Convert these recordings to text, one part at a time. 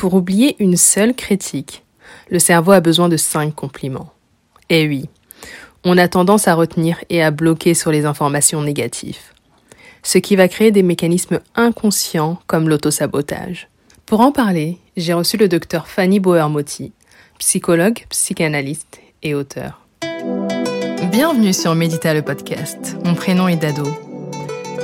Pour oublier une seule critique, le cerveau a besoin de cinq compliments. Et oui, on a tendance à retenir et à bloquer sur les informations négatives. Ce qui va créer des mécanismes inconscients comme l'autosabotage. Pour en parler, j'ai reçu le docteur Fanny Boer-Motti, psychologue, psychanalyste et auteur. Bienvenue sur Médita le podcast. Mon prénom est Dado.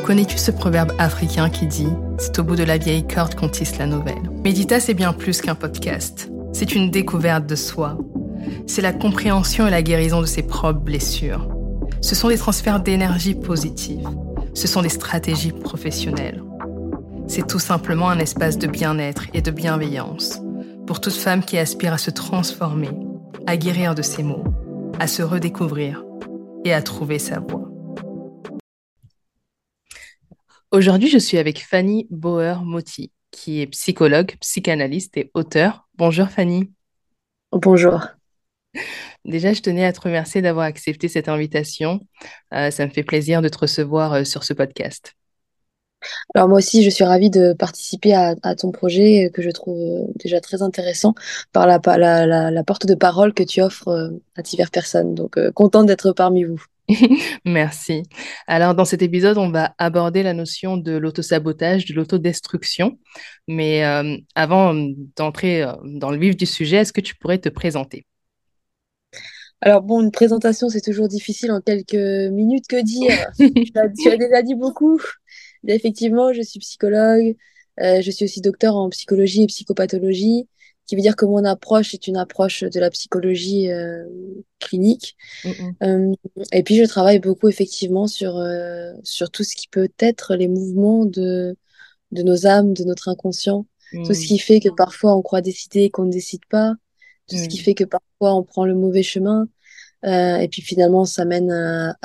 Connais-tu ce proverbe africain qui dit C'est au bout de la vieille corde qu'on tisse la nouvelle Médita, c'est bien plus qu'un podcast. C'est une découverte de soi. C'est la compréhension et la guérison de ses propres blessures. Ce sont des transferts d'énergie positive. Ce sont des stratégies professionnelles. C'est tout simplement un espace de bien-être et de bienveillance pour toute femme qui aspire à se transformer, à guérir de ses maux, à se redécouvrir et à trouver sa voie. Aujourd'hui, je suis avec Fanny Bauer-Motti, qui est psychologue, psychanalyste et auteur. Bonjour Fanny. Bonjour. Déjà, je tenais à te remercier d'avoir accepté cette invitation. Euh, ça me fait plaisir de te recevoir euh, sur ce podcast. Alors moi aussi, je suis ravie de participer à, ton projet que je trouve euh, déjà très intéressant par la, la, porte de parole que tu offres à diverses personnes. Donc, contente d'être parmi vous. Merci. Alors, dans cet épisode, on va aborder la notion de l'autosabotage, de l'autodestruction. Mais euh, avant d'entrer euh, dans le vif du sujet, est-ce que tu pourrais te présenter? Alors bon, une présentation, c'est toujours difficile en quelques minutes. Que dire tu, as, déjà dit beaucoup. effectivement, je suis psychologue. Euh, je suis aussi docteur en psychologie et psychopathologie qui veut dire que mon approche est une approche de la psychologie euh, clinique. Mm, mm. Euh, et puis je travaille beaucoup effectivement sur, euh, sur tout ce qui peut être les mouvements de, de nos âmes, de notre inconscient, tout ce mm. qui fait que parfois on croit décider et qu'on ne décide pas, tout ce qui fait que parfois on prend le mauvais chemin, euh, et puis finalement, ça mène à,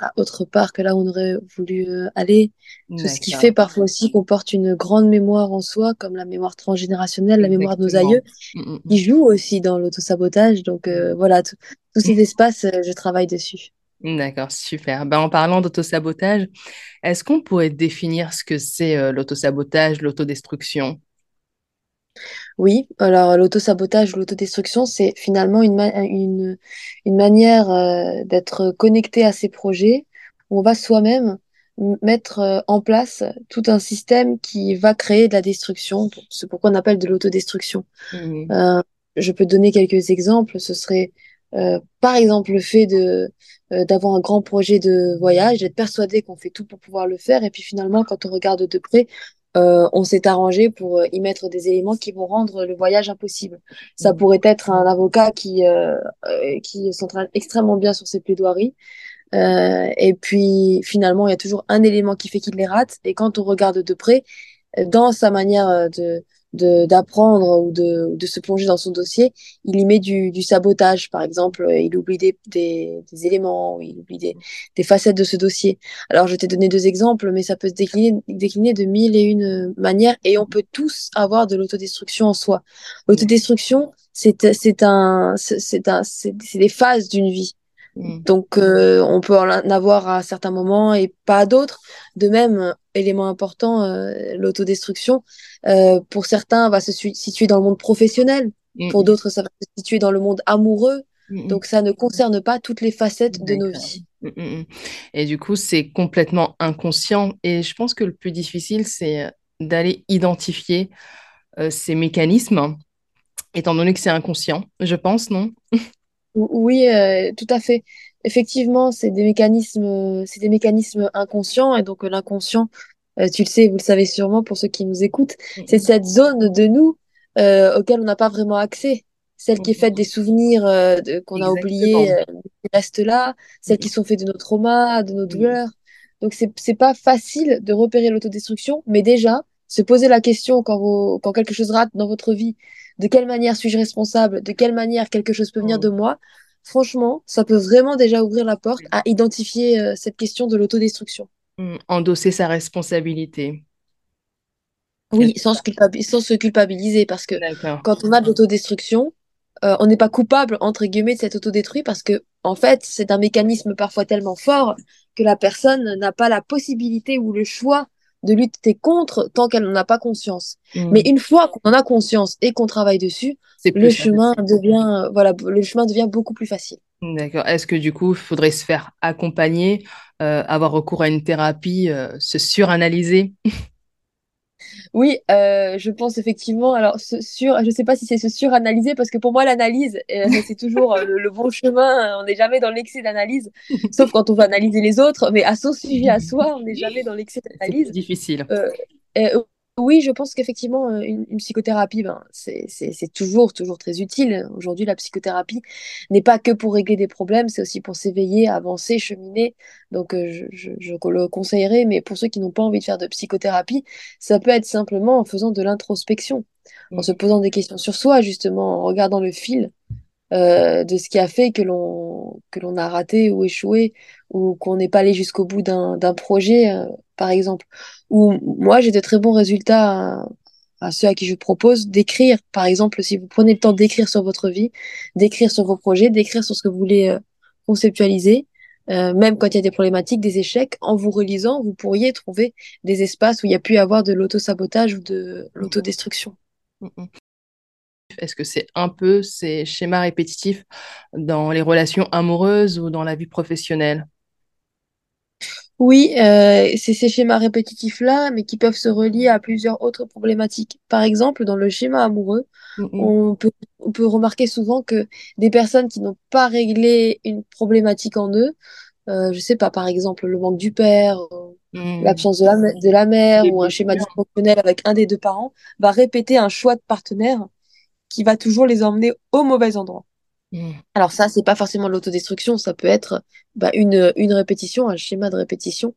à, autre part que là où on aurait voulu euh, aller. Tout ce qui fait parfois aussi qu'on porte une grande mémoire en soi, comme la mémoire transgénérationnelle, la mémoire de nos aïeux, mmh, mmh, mmh. qui joue aussi dans l'autosabotage. Donc euh, voilà, tous ces espaces, je travaille dessus. D'accord, super. Ben, en parlant d'autosabotage, est-ce qu'on pourrait définir ce que c'est l'autosabotage, l'autodestruction? Oui, alors l'auto-sabotage, l'autodestruction, c'est finalement une, une, une manière euh, d'être connecté à ces projets on va soi-même mettre euh, en place tout un système qui va créer de la destruction. C'est pourquoi on appelle de l'autodestruction. Mmh. Euh, je peux donner quelques exemples. Ce serait par exemple le fait de d'avoir un grand projet de voyage, d'être persuadé qu'on fait tout pour pouvoir le faire, et puis finalement, quand on regarde de près, euh, on s'est arrangé pour euh, y mettre des éléments qui vont rendre le voyage impossible. Ça mmh. pourrait être un avocat qui euh, qui s'entraîne extrêmement bien sur ses plaidoiries. et puis finalement, il y a toujours un élément qui fait qu'il les rate. Et quand on regarde de près, dans sa manière de d'apprendre ou de, de, se plonger dans son dossier, il y met du, du sabotage, par exemple, il oublie des, des, des éléments, il oublie des, des, facettes de ce dossier. Alors, je t'ai donné deux exemples, mais ça peut se décliner, décliner de mille et une manières, et on peut tous avoir de l'autodestruction en soi. L'autodestruction, c'est un, c'est un, c'est des phases d'une vie. Mm. Donc, euh, on peut en avoir à certains moments et pas à d'autres. De même, élément important, euh, l'autodestruction, euh, pour certains, va se situer dans le monde professionnel. Mm. Pour d'autres, ça va se situer dans le monde amoureux. Mm, Donc, ça ne concerne pas toutes les facettes de nos vies. Et du coup, c'est complètement inconscient. Et je pense que le plus difficile, c'est d'aller identifier ces mécanismes, étant donné que c'est inconscient, je pense, non? Oui, euh, tout à fait. Effectivement, c'est des mécanismes, c'est des mécanismes inconscients et donc l'inconscient, euh, tu le sais, vous le savez sûrement pour ceux qui nous écoutent, c'est cette zone de nous euh, auquel on n'a pas vraiment accès, celle qui est faite des souvenirs qu'on a oubliés, qui restent là, celles qui sont faites de nos traumas, de nos douleurs. Donc c'est c'est pas facile de repérer l'autodestruction, mais déjà se poser la question quand vous, quand quelque chose rate dans votre vie de quelle manière suis-je responsable, de quelle manière quelque chose peut venir de mm. moi, franchement, ça peut vraiment déjà ouvrir la porte à identifier euh, cette question de l'autodestruction. Mm, endosser sa responsabilité. Oui, sans se, sans se, culpabiliser, parce que quand on a de l'autodestruction, euh, on n'est pas coupable, entre guillemets, de cet autodétruit, parce que, en fait, c'est un mécanisme parfois tellement fort que la personne n'a pas la possibilité ou le choix de lutter contre tant qu'elle n'en a pas conscience. Mm. Mais une fois qu'on en a conscience et qu'on travaille dessus, le facile. chemin devient, voilà, le chemin devient beaucoup plus facile. D'accord. Est-ce que du coup, il faudrait se faire accompagner, euh, avoir recours à une thérapie, euh, se suranalyser? Oui, euh, je pense effectivement. Alors, ce sur, je sais pas si c'est se suranalyser parce que pour moi, l'analyse, euh, c'est toujours euh, le, le bon chemin. On n'est jamais dans l'excès d'analyse, sauf quand on va analyser les autres. Mais à son sujet, à soi, on n'est jamais dans l'excès d'analyse. difficile. Euh, oui, je pense qu'effectivement, euh, une, une psychothérapie, ben, c'est toujours, toujours très utile. Aujourd'hui, la psychothérapie n'est pas que pour régler des problèmes, c'est aussi pour s'éveiller, avancer, cheminer. Donc, euh, je, je, je le conseillerais, mais pour ceux qui n'ont pas envie de faire de psychothérapie, ça peut être simplement en faisant de l'introspection, en se Mm. posant des questions sur soi, justement, en regardant le fil euh, de ce qui a fait que l'on que l'on a raté ou échoué ou qu'on n'est pas allé jusqu'au bout d'un d'un projet, euh, par exemple. Ou moi, j'ai de très bons résultats à, à ceux à qui je propose d'écrire. Par exemple, si vous prenez le temps d'écrire sur votre vie, d'écrire sur vos projets, d'écrire sur ce que vous voulez euh, conceptualiser. euh, même quand il y a des problématiques, des échecs, en vous relisant, vous pourriez trouver des espaces où il y a pu y avoir de l'autosabotage ou de l'autodestruction. Est-ce que c'est un peu ces schémas répétitifs dans les relations amoureuses ou dans la vie professionnelle? Oui, euh, c'est ces schémas répétitifs-là, mais qui peuvent se relier à plusieurs autres problématiques. Par exemple, dans le schéma amoureux, Mm, on peut, on peut remarquer souvent que des personnes qui n'ont pas réglé une problématique en eux, euh, je sais pas, par exemple, le manque du père, euh, Mm. l'absence de la, mè- de la mère ou un schéma dysfonctionnel avec un des deux parents, va répéter un choix de partenaire qui va toujours les emmener au mauvais endroit. Mm. Alors ça, c'est pas forcément de l'autodestruction, ça peut être bah, une, une répétition, un schéma de répétition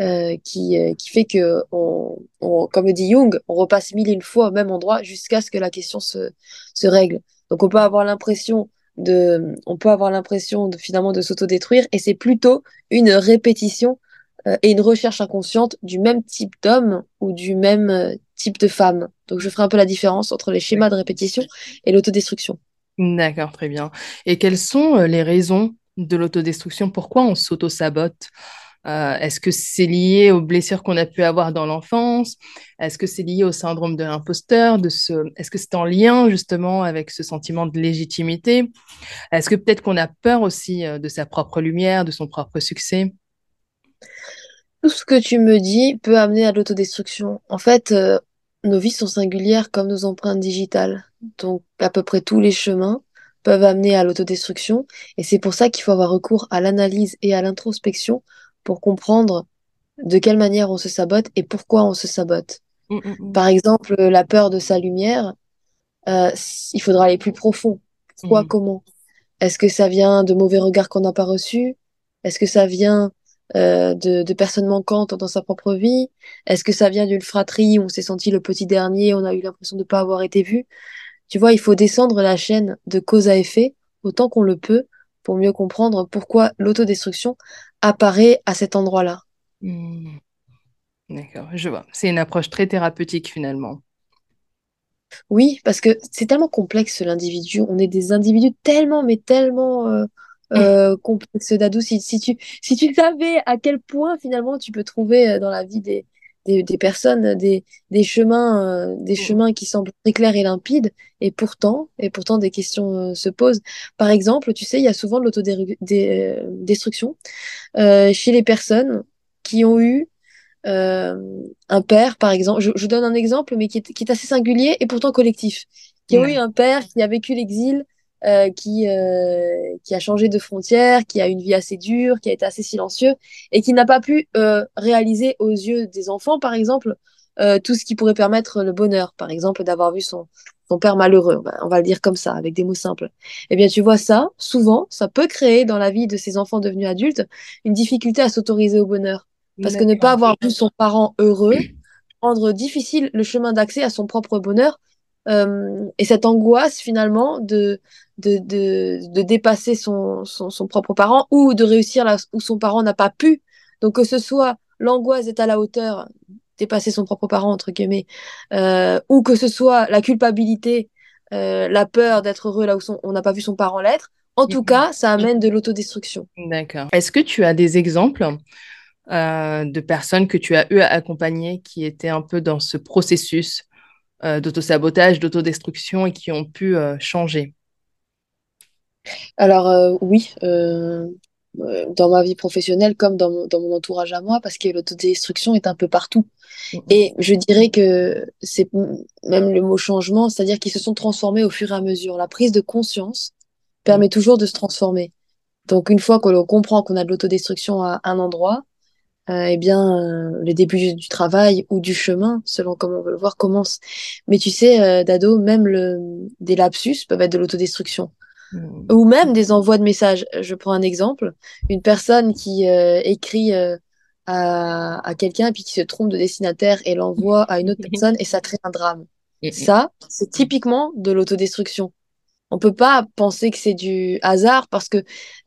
euh, qui, euh, qui fait que, on, on, comme le dit Jung, on repasse mille et une fois au même endroit jusqu'à ce que la question se, se règle. Donc on peut avoir l'impression de, on peut avoir l'impression de finalement de s'autodétruire et c'est plutôt une répétition euh, et une recherche inconsciente du même type d'homme ou du même euh, type de femme. Donc je ferai un peu la différence entre les schémas de répétition et l'autodestruction. D'accord, très bien. Et quelles sont euh, les raisons de l'autodestruction? Pourquoi on s'auto-sabote? Euh, est-ce que c'est lié aux blessures qu'on a pu avoir dans l'enfance? Est-ce que c'est lié au syndrome de l'imposteur, de ce... Est-ce que c'est en lien justement avec ce sentiment de légitimité? Est-ce que peut-être qu'on a peur aussi euh, de sa propre lumière, de son propre succès? Tout ce que tu me dis peut amener à l'autodestruction. En fait, euh, nos vies sont singulières comme nos empreintes digitales. Donc, à peu près tous les chemins peuvent amener à l'autodestruction. Et c'est pour ça qu'il faut avoir recours à l'analyse et à l'introspection pour comprendre de quelle manière on se sabote et pourquoi on se sabote. Mm, mm, mm. Par exemple, la peur de sa lumière, euh, il faudra aller plus profond. Pourquoi, Mm. comment? Est-ce que ça vient de mauvais regards qu'on n'a pas reçus? Est-ce que ça vient euh, de, de personnes manquantes dans sa propre vie? Est-ce que ça vient d'une fratrie où on s'est senti le petit dernier, on a eu l'impression de ne pas avoir été vu? Tu vois, il faut descendre la chaîne de cause à effet autant qu'on le peut pour mieux comprendre pourquoi l'autodestruction apparaît à cet endroit-là. Mm. D'accord, je vois. C'est une approche très thérapeutique finalement. Oui, parce que c'est tellement complexe l'individu. On est des individus tellement, mais tellement euh, euh, complexes d'adou. Si, si tu, si tu savais à quel point finalement tu peux trouver euh, dans la vie des, des, des personnes des, des chemins, euh, des Mm. chemins qui semblent très clairs et limpides, et pourtant, et pourtant des questions euh, se posent. Par exemple, tu sais, il y a souvent de l'autodestruction euh, chez les personnes qui ont eu euh, un père, par exemple, je, je donne un exemple, mais qui est, qui est assez singulier et pourtant collectif, qui a eu Ouais. un père qui a vécu l'exil, euh, qui, euh, qui a changé de frontière, qui a une vie assez dure, qui a été assez silencieux et qui n'a pas pu euh, réaliser aux yeux des enfants, par exemple, euh, tout ce qui pourrait permettre le bonheur, par exemple, d'avoir vu son, son père malheureux, on va, on va le dire comme ça, avec des mots simples. Eh bien, tu vois ça, souvent, ça peut créer dans la vie de ces enfants devenus adultes une difficulté à s'autoriser au bonheur. Parce que ne pas avoir vu son parent heureux rendre difficile le chemin d'accès à son propre bonheur. Euh, et cette angoisse finalement de, de, de, de dépasser son, son, son propre parent ou de réussir là où son parent n'a pas pu. Donc que ce soit l'angoisse est à la hauteur, dépasser son propre parent, entre guillemets, euh, ou que ce soit la culpabilité, euh, la peur d'être heureux là où son, on n'a pas vu son parent l'être. En tout Mhm. cas, ça amène de l'autodestruction. D'accord. Est-ce que tu as des exemples de personnes que tu as eu à accompagner qui étaient un peu dans ce processus d'autosabotage, d'autodestruction et qui ont pu changer? Alors oui, dans ma vie professionnelle comme dans mon, dans mon entourage à moi, parce que l'autodestruction est un peu partout. Mm-hmm. Et je dirais que c'est même le mot changement, c'est-à-dire qu'ils se sont transformés au fur et à mesure. La prise de conscience permet mm. toujours de se transformer. Donc une fois que l'on comprend qu'on a de l'autodestruction à un endroit, euh, eh bien euh, le début du travail ou du chemin, selon comment on veut le voir, commence. Mais tu sais, euh, Dado, même le, des lapsus peuvent être de l'autodestruction. Hmm. Ou même des envois de messages. Je prends un exemple. Une personne qui euh, écrit euh, à, à quelqu'un et puis qui se trompe de destinataire et l'envoie à une autre personne et ça crée un drame. Ça, c'est typiquement de l'autodestruction. On peut pas penser que c'est du hasard parce que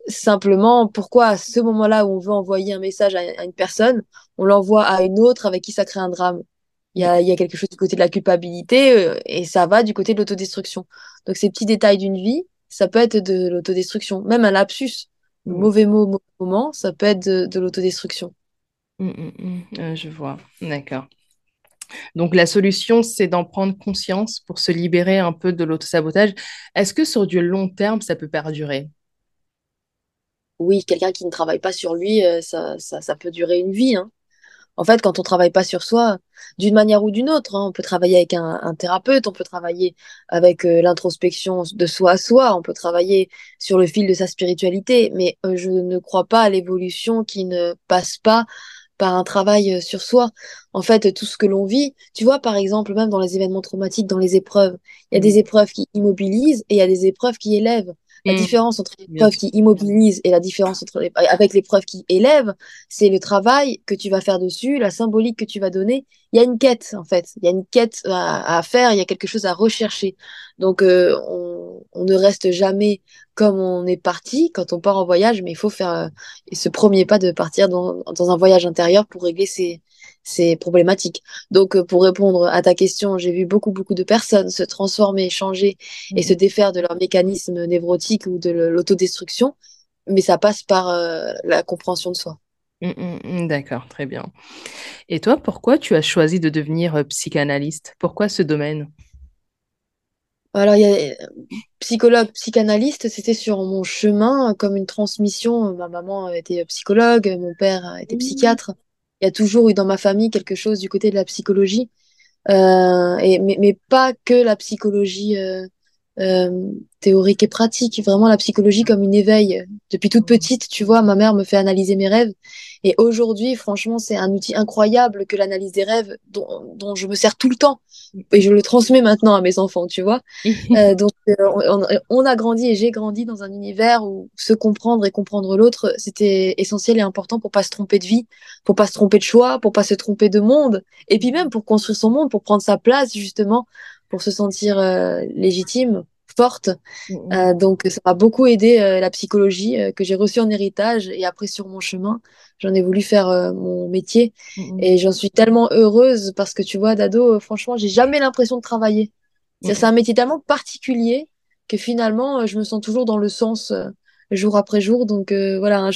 simplement, pourquoi à ce moment-là où on veut envoyer un message à, une personne, on l'envoie à une autre avec qui ça crée un drame? Il y a, il y a quelque chose du côté de la culpabilité euh, et ça va du côté de l'autodestruction. Donc ces petits détails d'une vie, ça peut être de l'autodestruction. Même un lapsus, mm. mauvais mot, mauvais moment, ça peut être de, l'autodestruction. Mm, mm, euh, je vois, d'accord. Donc la solution, c'est d'en prendre conscience pour se libérer un peu de l'autosabotage. Est-ce que sur du long terme, ça peut perdurer? Oui, quelqu'un qui ne travaille pas sur lui, euh, ça, ça, peut durer une vie. Hein. En fait, quand on travaille pas sur soi, d'une manière ou d'une autre, hein, on peut travailler avec un, thérapeute, on peut travailler avec euh, l'introspection de soi à soi, on peut travailler sur le fil de sa spiritualité, mais euh, je ne crois pas à l'évolution qui ne passe pas par un travail euh, sur soi. En fait, tout ce que l'on vit, tu vois, par exemple, même dans les événements traumatiques, dans les épreuves, il y a des mmh. épreuves qui immobilisent et il y a des épreuves qui élèvent. La mm. différence entre l'épreuve qui immobilise et la différence entre les... avec l'épreuve qui élève, c'est le travail que tu vas faire dessus, la symbolique que tu vas donner. Il y a une quête, en fait. Il y a une quête à, faire, il y a quelque chose à rechercher. Donc, euh, on, on, ne reste jamais comme on est parti quand on part en voyage, mais il faut faire euh, ce premier pas de partir dans, dans un voyage intérieur pour régler ses, c'est problématique. Donc, euh, pour répondre à ta question, j'ai vu beaucoup, beaucoup de personnes se transformer, changer et mhm. se défaire de leur mécanisme névrotique ou de l'autodestruction, mais ça passe par euh, la compréhension de soi. Mmh, mmh, mmh, d'accord, très bien. Et toi, pourquoi tu as choisi de devenir euh, psychanalyste? Pourquoi ce domaine? Alors, il y a psychologue, psychanalyste, c'était sur mon chemin comme une transmission. Ma maman était psychologue, mon père était psychiatre il y a toujours eu dans ma famille quelque chose du côté de la psychologie, euh, mais, pas que la psychologie euh, euh, théorique et pratique, vraiment la psychologie comme une éveil. Depuis toute petite, tu vois, ma mère me fait analyser mes rêves. Et aujourd'hui, franchement, c'est un outil incroyable que l'analyse des rêves dont, dont, je me sers tout le temps. Et je le transmets maintenant à mes enfants, tu vois. euh, donc, euh, on, on, a grandi et j'ai grandi dans un univers où se comprendre et comprendre l'autre, c'était essentiel et important pour pas se tromper de vie, pour pas se tromper de choix, pour pas se tromper de monde. Et puis même pour construire son monde, pour prendre sa place, justement, pour se sentir euh, légitime forte. Mm, mm. Euh, donc, ça m'a beaucoup aidé euh, la psychologie euh, que j'ai reçue en héritage. Et après, sur mon chemin, j'en ai voulu faire mon métier. Mm, et j'en suis tellement heureuse parce que tu vois, Dado, franchement, j'ai jamais l'impression de travailler. C'est un métier tellement particulier que finalement, je me sens toujours dans le sens jour après jour. Donc voilà,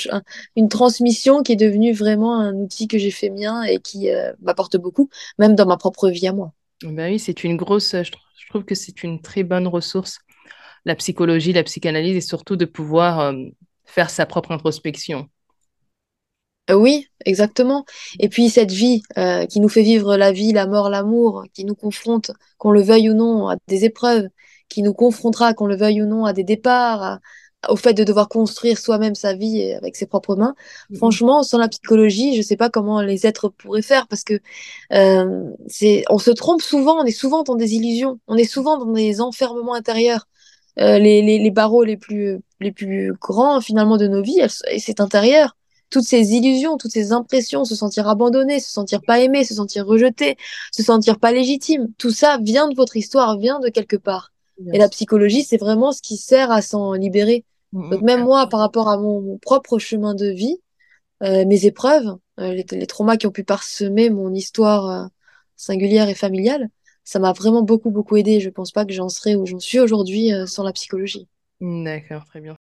une transmission qui est devenue vraiment un outil que j'ai fait mien et qui m'apporte beaucoup, même dans ma propre vie à moi. Ben oui, c'est une grosse, je trouve que c'est une très bonne ressource la psychologie, la psychanalyse et surtout de pouvoir euh, faire sa propre introspection. Euh, oui, exactement. Et puis cette vie euh, qui nous fait vivre la vie, la mort, l'amour, qui nous confronte, qu'on le veuille ou non, à des épreuves, qui nous confrontera, qu'on le veuille ou non, à des départs, au fait de devoir construire soi-même sa vie avec ses propres mains. Mm-hmm. Franchement, sans la psychologie, je ne sais pas comment les êtres pourraient faire parce que c'est, on se trompe souvent, on est souvent dans des illusions, on est souvent dans des enfermements intérieurs. Euh, les, les, les, barreaux les plus, les plus grands finalement de nos vies, c'est intérieur. Toutes ces illusions, toutes ces impressions, se sentir abandonné, se sentir pas aimé, se sentir rejeté, se sentir pas légitime, tout ça vient de votre histoire, vient de quelque part. Et la psychologie, c'est vraiment ce qui sert à s'en libérer. Mm, Donc même moi, par rapport à mon, propre chemin de vie, euh, mes épreuves, euh, les, les, traumas qui ont pu parsemer mon histoire euh, singulière et familiale, ça m'a vraiment beaucoup, beaucoup aidé. Je pense pas que j'en serais où j'en suis aujourd'hui sans la psychologie. D'accord, très bien.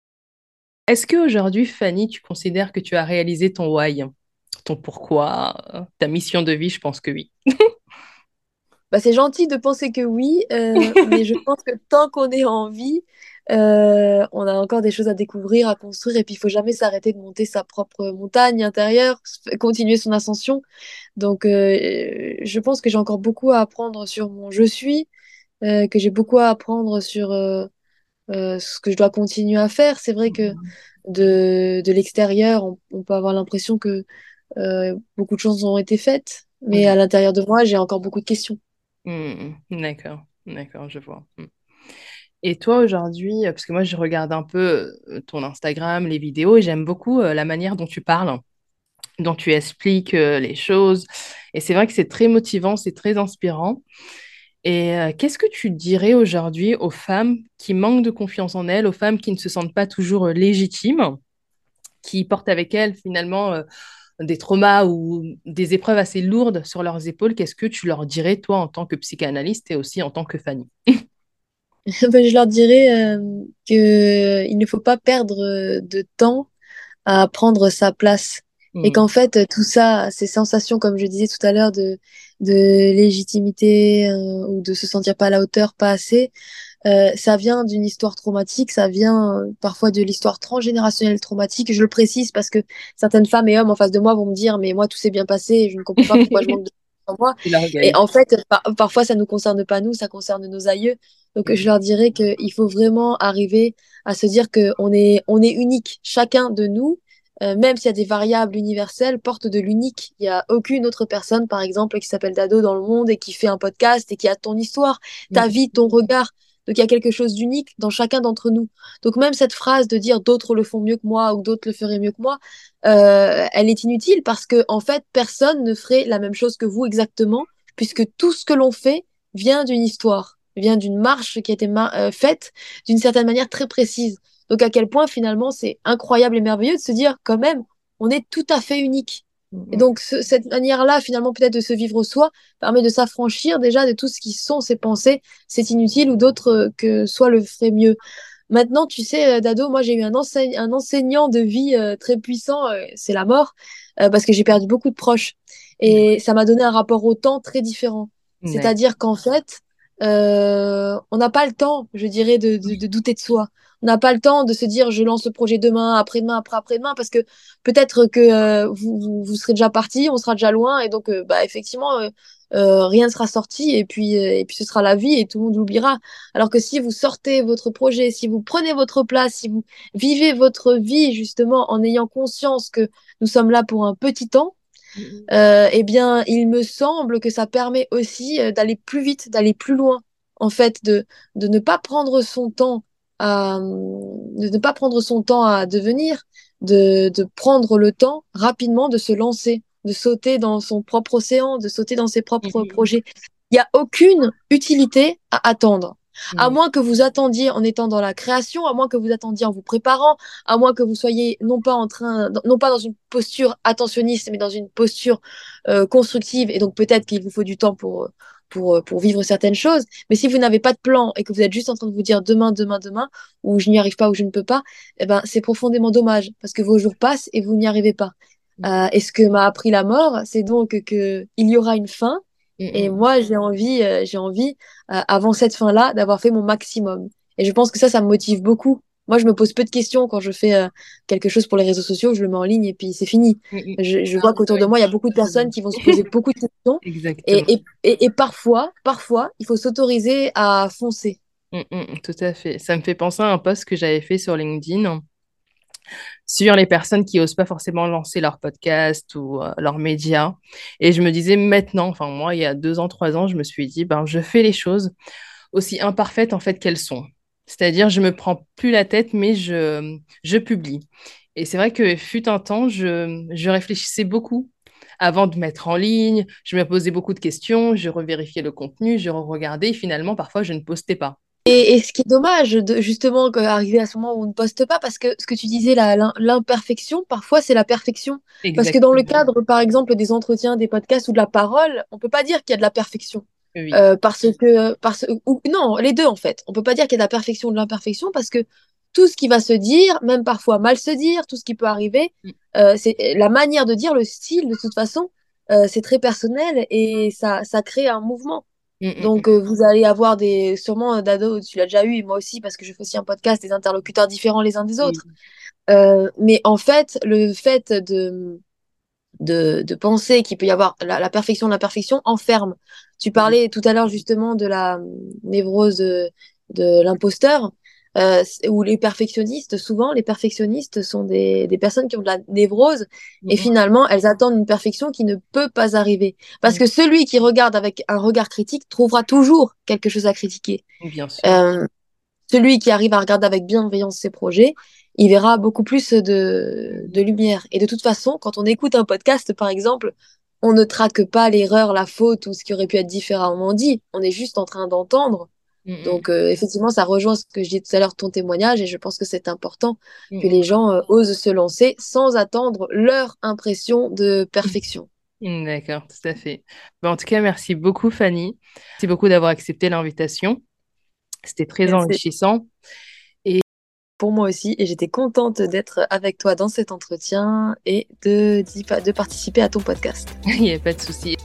Est-ce qu'aujourd'hui, Fanny, tu considères que tu as réalisé ton why ton pourquoi, ta mission de vie, je pense que oui. bah, c'est gentil de penser que oui, mais je pense que tant qu'on est en vie, euh, on a encore des choses à découvrir, à construire, et puis il faut jamais s'arrêter de monter sa propre montagne intérieure, continuer son ascension. Donc, euh, je pense que j'ai encore beaucoup à apprendre sur mon je suis, que j'ai beaucoup à apprendre sur ce que je dois continuer à faire. C'est vrai que de, de l'extérieur, on, peut avoir l'impression que euh, beaucoup de choses ont été faites, mais à l'intérieur de moi, j'ai encore beaucoup de questions. Mmh, d'accord, d'accord, je vois. Mmh. Et toi aujourd'hui, parce que moi je regarde un peu euh, ton Instagram, les vidéos, et j'aime beaucoup euh, la manière dont tu parles, dont tu expliques les choses. Et c'est vrai que c'est très motivant, c'est très inspirant. Et qu'est-ce que tu dirais aujourd'hui aux femmes qui manquent de confiance en elles, aux femmes qui ne se sentent pas toujours légitimes, qui portent avec elles finalement des traumas ou des épreuves assez lourdes sur leurs épaules, qu'est-ce que tu leur dirais, toi, en tant que psychanalyste et aussi en tant que Fanny? Je leur dirais euh, qu'il ne faut pas perdre euh, de temps à prendre sa place. Et hmm. qu'en fait, tout ça, ces sensations, comme je disais tout à l'heure, de, de légitimité euh, ou de se sentir pas à la hauteur, pas assez, euh, ça vient d'une histoire traumatique, ça vient euh, parfois de l'histoire transgénérationnelle traumatique. Je le précise parce que certaines femmes et hommes en face de moi vont me dire mais moi tout s'est bien passé et je ne comprends pas pourquoi je manque de moi. Et en fait, parfois ça nous concerne pas nous, ça concerne nos aïeux. Donc je leur dirais qu'il faut vraiment arriver à se dire qu'on est on est unique, chacun de nous. Euh, même s'il y a des variables universelles, porte de l'unique. Il n'y a aucune autre personne, par exemple, qui s'appelle Dado dans le monde et qui fait un podcast et qui a ton histoire, ta vie, ton regard. Donc il y a quelque chose d'unique dans chacun d'entre nous. Donc même cette phrase de dire d'autres le font mieux que moi ou d'autres le feraient mieux que moi, euh, elle est inutile parce que en fait personne ne ferait la même chose que vous exactement, puisque tout ce que l'on fait vient d'une histoire, vient d'une marche qui a été euh, faite d'une certaine manière très précise. Donc à quel point finalement c'est incroyable et merveilleux de se dire quand même on est tout à fait unique. Et donc, cette manière-là, finalement, peut-être de se vivre soi, permet de s'affranchir déjà de tout ce qui sont ses pensées, c'est inutile, ou d'autres euh, que soit le ferait mieux. Maintenant, tu sais, euh, Dado, moi, j'ai eu un, un, enseignant de vie euh, très puissant, c'est la mort, parce que j'ai perdu beaucoup de proches. Et ça m'a donné un rapport au temps très différent. C'est-à-dire qu'en fait, on n'a pas le temps, je dirais, de, de douter de soi on n'a pas le temps de se dire je lance le projet demain, après-demain, après-après-demain, parce que peut-être que euh, vous, vous, serez déjà parti, on sera déjà loin, et donc euh, bah, effectivement, euh, rien ne sera sorti, et puis, et puis ce sera la vie, et tout le monde l'oubliera. Alors que si vous sortez votre projet, si vous prenez votre place, si vous vivez votre vie justement en ayant conscience que nous sommes là pour un petit temps, mm-hmm. eh bien, il me semble que ça permet aussi d'aller plus vite, d'aller plus loin, en fait, de, de ne pas prendre son temps de ne pas prendre son temps à devenir, de, de prendre le temps rapidement de se lancer, de sauter dans son propre océan, de sauter dans ses propres mhm. projets. Il n'y a aucune utilité à attendre. À moins que vous attendiez en étant dans la création, à moins que vous attendiez en vous préparant, à moins que vous soyez non pas en train, non pas dans une posture attentionniste, mais dans une posture euh, constructive. Et donc peut-être qu'il vous faut du temps pour pour, euh, pour vivre certaines choses. Mais si vous n'avez pas de plan et que vous êtes juste en train de vous dire demain, demain, demain, ou je n'y arrive pas ou je ne peux pas, eh ben, c'est profondément dommage parce que vos jours passent et vous n'y arrivez pas. Mm. Euh, et ce que m'a appris la mort, c'est donc que il y aura une fin. Mm, et mm. moi, j'ai envie, euh, j'ai envie, avant cette fin-là, d'avoir fait mon maximum. Et je pense que ça, ça me motive beaucoup moi, je me pose peu de questions quand je fais euh, quelque chose pour les réseaux sociaux, je le mets en ligne et puis c'est fini. Mm. Je, vois qu'autour de moi, il y a beaucoup de personnes qui vont se poser beaucoup de questions. Et, et, et, parfois, parfois, il faut s'autoriser à foncer. Tout à fait. Ça me fait penser à un post que j'avais fait sur LinkedIn sur les personnes qui osent pas forcément lancer leur podcast ou euh, leurs médias. Et je me disais maintenant, enfin moi, il y a deux ans, trois ans, je me suis dit, ben, je fais les choses aussi imparfaites en fait qu'elles sont. C'est-à-dire, je me prends plus la tête, mais je, je publie. Et c'est vrai que fut un temps, je, je réfléchissais beaucoup avant de mettre en ligne. Je me posais beaucoup de questions, je revérifiais le contenu, je re-regardais. Et finalement, parfois, je ne postais pas. Et, ce qui est dommage, de, justement, arriver à ce moment où on ne poste pas, parce que ce que tu disais, l'imperfection, parfois c'est la perfection. Parce que dans le cadre, par exemple, des entretiens, des podcasts ou de la parole, on peut pas dire qu'il y a de la perfection. Euh, parce que, parce, ou, non, les deux en fait. On peut pas dire qu'il y a de la perfection ou de l'imperfection parce que tout ce qui va se dire, même parfois mal se dire, tout ce qui peut arriver, mm. euh, c'est la manière de dire, le style, de toute façon, euh, c'est très personnel et ça, ça crée un mouvement. Mm, mm, Donc, euh, vous allez avoir des, sûrement, Dado, tu l'as déjà eu, et moi aussi, parce que je fais aussi un podcast, des interlocuteurs différents les uns des autres. mais en fait, le fait de, de, de penser qu'il peut y avoir la, la perfection de l'imperfection enferme. Tu parlais tout à l'heure justement de la névrose de, de l'imposteur euh, ou les perfectionnistes, souvent les perfectionnistes sont des, des personnes qui ont de la névrose et mhm. finalement elles attendent une perfection qui ne peut pas arriver. Parce que celui qui regarde avec un regard critique trouvera toujours quelque chose à critiquer. Bien sûr. Euh, celui qui arrive à regarder avec bienveillance ses projets, il verra beaucoup plus de, de lumière. Et de toute façon, quand on écoute un podcast, par exemple, on ne traque pas l'erreur, la faute ou ce qui aurait pu être différemment dit. On est juste en train d'entendre Mm, mm. Donc, euh, effectivement, ça rejoint ce que je disais tout à l'heure, ton témoignage, et je pense que c'est important mm, que les gens euh, osent se lancer sans attendre leur impression de perfection. D'accord, tout à fait. en tout cas, merci beaucoup, Fanny. Merci beaucoup d'avoir accepté l'invitation. C'était très enrichissant. Et pour moi aussi, et j'étais contente d'être avec toi dans cet entretien et de, de participer à ton podcast. Il n'y a pas de souci.